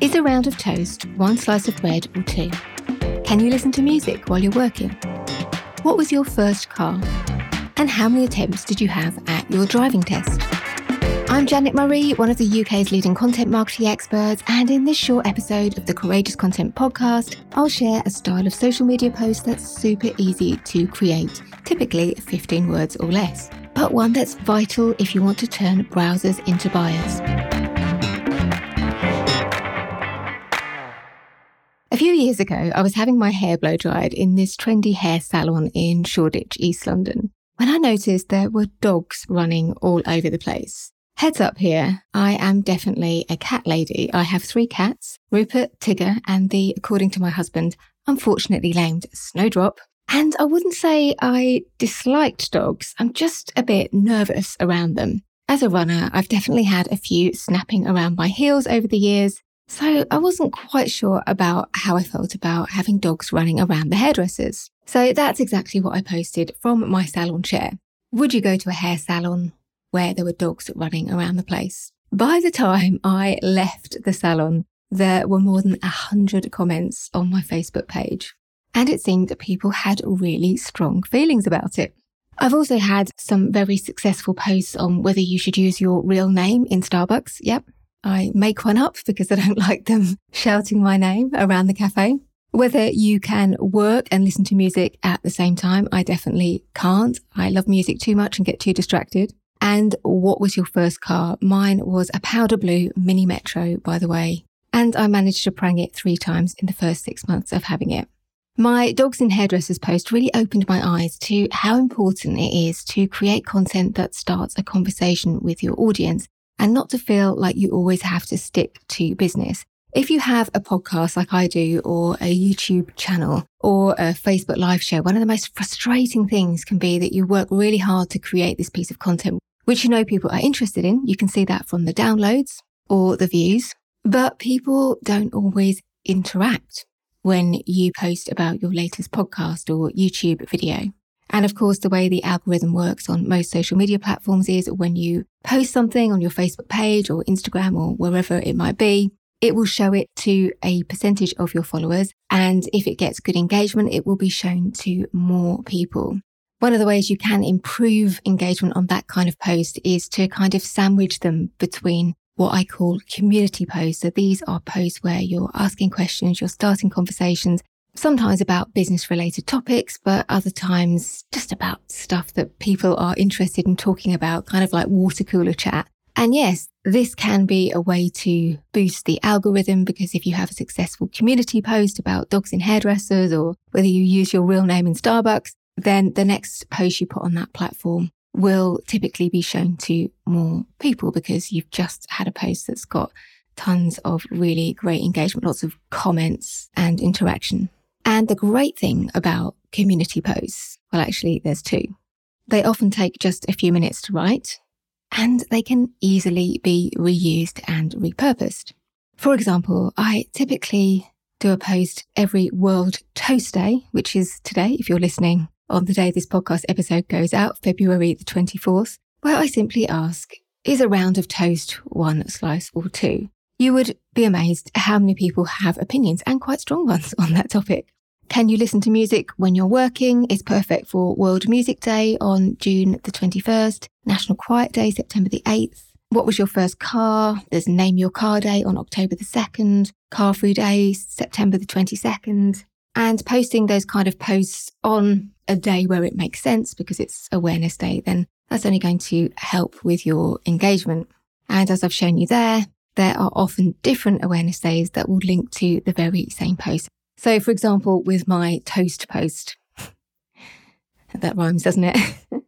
Is a round of toast one slice of bread or two? Can you listen to music while you're working? What was your first car? And how many attempts did you have at your driving test? I'm Janet Murray, one of the UK's leading content marketing experts, and in this short episode of the Courageous Content podcast, I'll share a style of social media post that's super easy to create, typically 15 words or less, but one that's vital if you want to turn browsers into buyers. Few years ago, I was having my hair blow dried in this trendy hair salon in Shoreditch, East London, when I noticed there were dogs running all over the place. Heads up here, I am definitely a cat lady. I have three cats Rupert, Tigger, and the, according to my husband, unfortunately named Snowdrop. And I wouldn't say I disliked dogs, I'm just a bit nervous around them. As a runner, I've definitely had a few snapping around my heels over the years, so I wasn't quite sure about how I felt about having dogs running around the hairdressers. So that's exactly what I posted from my salon chair. Would you go to a hair salon? where there were dogs running around the place. By the time I left the salon, there were more than a hundred comments on my Facebook page. And it seemed that people had really strong feelings about it. I've also had some very successful posts on whether you should use your real name in Starbucks. Yep. I make one up because I don't like them shouting my name around the cafe. Whether you can work and listen to music at the same time, I definitely can't. I love music too much and get too distracted. And what was your first car? Mine was a powder blue Mini Metro, by the way. And I managed to prang it three times in the first six months of having it. My Dogs in Hairdressers post really opened my eyes to how important it is to create content that starts a conversation with your audience and not to feel like you always have to stick to business. If you have a podcast like I do, or a YouTube channel, or a Facebook live show, one of the most frustrating things can be that you work really hard to create this piece of content which you know people are interested in. You can see that from the downloads or the views, but people don't always interact when you post about your latest podcast or YouTube video. And of course, the way the algorithm works on most social media platforms is when you post something on your Facebook page or Instagram or wherever it might be, it will show it to a percentage of your followers. And if it gets good engagement, it will be shown to more people. One of the ways you can improve engagement on that kind of post is to kind of sandwich them between what I call community posts. So these are posts where you're asking questions, you're starting conversations, sometimes about business related topics, but other times just about stuff that people are interested in talking about, kind of like water cooler chat. And yes, this can be a way to boost the algorithm because if you have a successful community post about dogs in hairdressers or whether you use your real name in Starbucks, then the next post you put on that platform will typically be shown to more people because you've just had a post that's got tons of really great engagement, lots of comments and interaction. And the great thing about community posts, well, actually, there's two. They often take just a few minutes to write and they can easily be reused and repurposed. For example, I typically do a post every World Toast Day, which is today, if you're listening on the day this podcast episode goes out, February the 24th, where I simply ask, is a round of toast one slice or two? You would be amazed how many people have opinions and quite strong ones on that topic. Can you listen to music when you're working? Is perfect for World Music Day on June the 21st, National Quiet Day, September the 8th. What was your first car? There's Name Your Car Day on October the 2nd, Car Free Day, September the 22nd. And posting those kind of posts on a day where it makes sense because it's awareness day, then that's only going to help with your engagement. And as I've shown you there, there are often different awareness days that will link to the very same post. So, for example, with my toast post, that rhymes, doesn't it?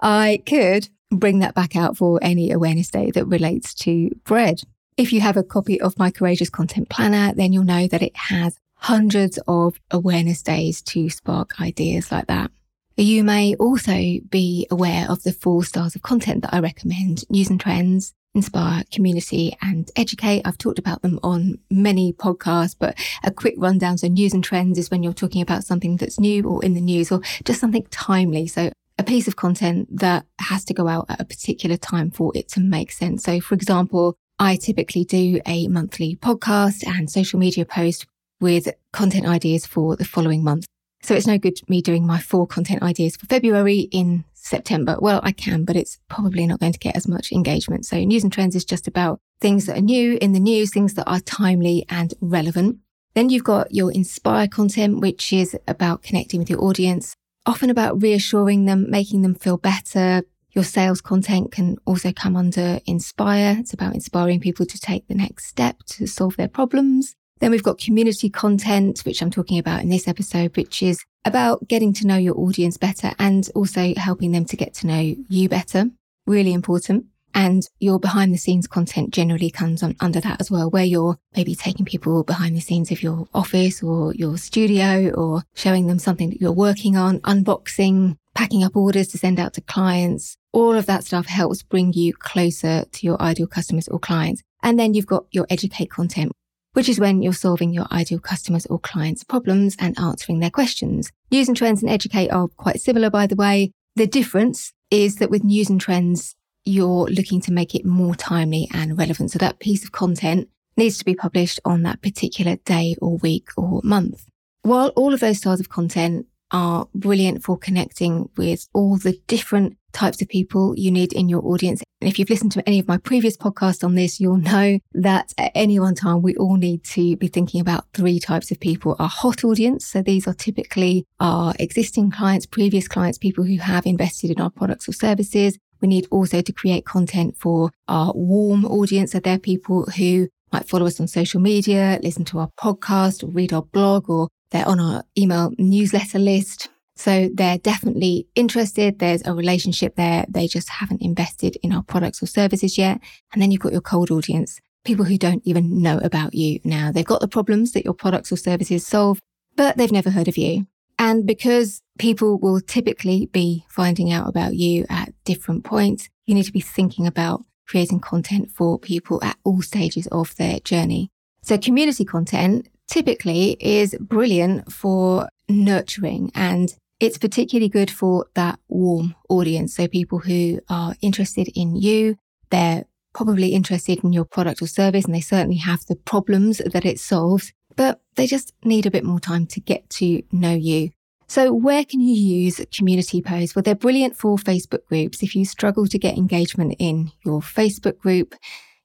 I could bring that back out for any awareness day that relates to bread. If you have a copy of my Courageous Content Planner, then you'll know that it has hundreds of awareness days to spark ideas like that. You may also be aware of the four styles of content that I recommend news and trends, inspire, community, and educate. I've talked about them on many podcasts, but a quick rundown. So, news and trends is when you're talking about something that's new or in the news or just something timely. So, a piece of content that has to go out at a particular time for it to make sense. So, for example, I typically do a monthly podcast and social media post with content ideas for the following month. So it's no good me doing my four content ideas for February in September. Well, I can, but it's probably not going to get as much engagement. So news and trends is just about things that are new in the news, things that are timely and relevant. Then you've got your inspire content, which is about connecting with your audience, often about reassuring them, making them feel better. Your sales content can also come under inspire. It's about inspiring people to take the next step to solve their problems. Then we've got community content, which I'm talking about in this episode, which is about getting to know your audience better and also helping them to get to know you better. Really important. And your behind the scenes content generally comes on, under that as well, where you're maybe taking people behind the scenes of your office or your studio or showing them something that you're working on, unboxing, packing up orders to send out to clients. All of that stuff helps bring you closer to your ideal customers or clients. And then you've got your educate content, which is when you're solving your ideal customers or clients' problems and answering their questions. News and trends and educate are quite similar, by the way. The difference is that with news and trends, you're looking to make it more timely and relevant. So that piece of content needs to be published on that particular day or week or month. While all of those styles of content are brilliant for connecting with all the different types of people you need in your audience. And if you've listened to any of my previous podcasts on this, you'll know that at any one time, we all need to be thinking about three types of people. Our hot audience. So these are typically our existing clients, previous clients, people who have invested in our products or services. We need also to create content for our warm audience. So they're people who might follow us on social media, listen to our podcast or read our blog or they're on our email newsletter list. So they're definitely interested. There's a relationship there. They just haven't invested in our products or services yet. And then you've got your cold audience, people who don't even know about you now. They've got the problems that your products or services solve, but they've never heard of you. And because people will typically be finding out about you at different points, you need to be thinking about creating content for people at all stages of their journey. So community content typically is brilliant for nurturing and it's particularly good for that warm audience. So people who are interested in you, they're probably interested in your product or service and they certainly have the problems that it solves, but they just need a bit more time to get to know you. So where can you use community posts? Well, they're brilliant for Facebook groups. If you struggle to get engagement in your Facebook group,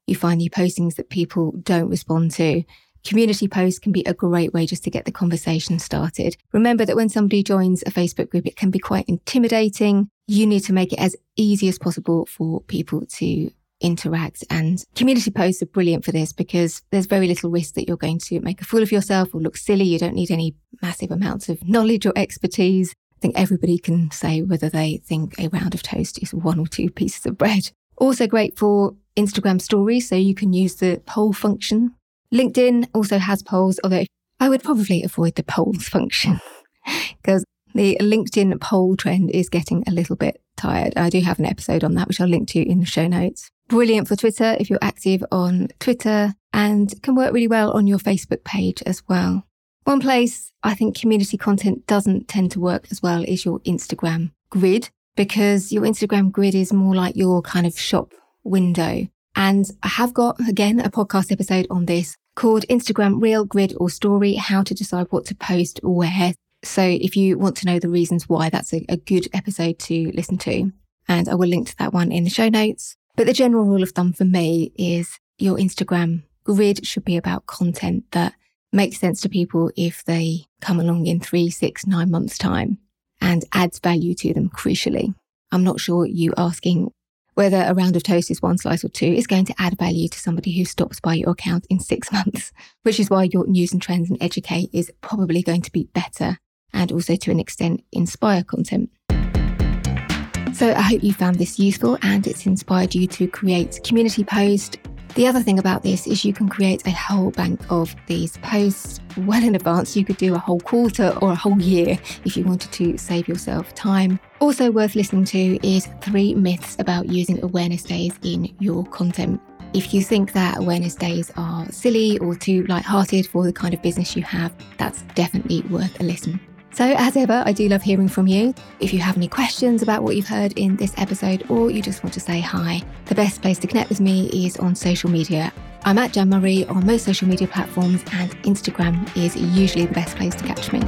you find new postings that people don't respond to. Community posts can be a great way just to get the conversation started. Remember that when somebody joins a Facebook group, it can be quite intimidating. You need to make it as easy as possible for people to interact. And community posts are brilliant for this because there's very little risk that you're going to make a fool of yourself or look silly. You don't need any massive amounts of knowledge or expertise. I think everybody can say whether they think a round of toast is one or two pieces of bread. Also great for Instagram stories, so you can use the poll function. LinkedIn also has polls, although I would probably avoid the polls function because the LinkedIn poll trend is getting a little bit tired. I do have an episode on that, which I'll link to in the show notes. Brilliant for Twitter if you're active on Twitter and can work really well on your Facebook page as well. One place I think community content doesn't tend to work as well is your Instagram grid because your Instagram grid is more like your kind of shop window. And I have got, again, a podcast episode on this called Instagram Reel, Grid or Story, how to decide what to post where. So if you want to know the reasons why, that's a, a good episode to listen to. And I will link to that one in the show notes. But the general rule of thumb for me is your Instagram grid should be about content that makes sense to people if they come along in three, six, nine months' time and adds value to them crucially. I'm not sure you asking whether a round of toast is one slice or two is going to add value to somebody who stops by your account in six months, which is why your news and trends and educate is probably going to be better and also to an extent inspire content. So I hope you found this useful and it's inspired you to create community post. The other thing about this is you can create a whole bank of these posts well in advance. You could do a whole quarter or a whole year if you wanted to save yourself time. Also worth listening to is three myths about using awareness days in your content. If you think that awareness days are silly or too light-hearted for the kind of business you have, that's definitely worth a listen. So, as ever, I do love hearing from you. If you have any questions about what you've heard in this episode or you just want to say hi, the best place to connect with me is on social media. I'm at Jan Murray on most social media platforms, and Instagram is usually the best place to catch me.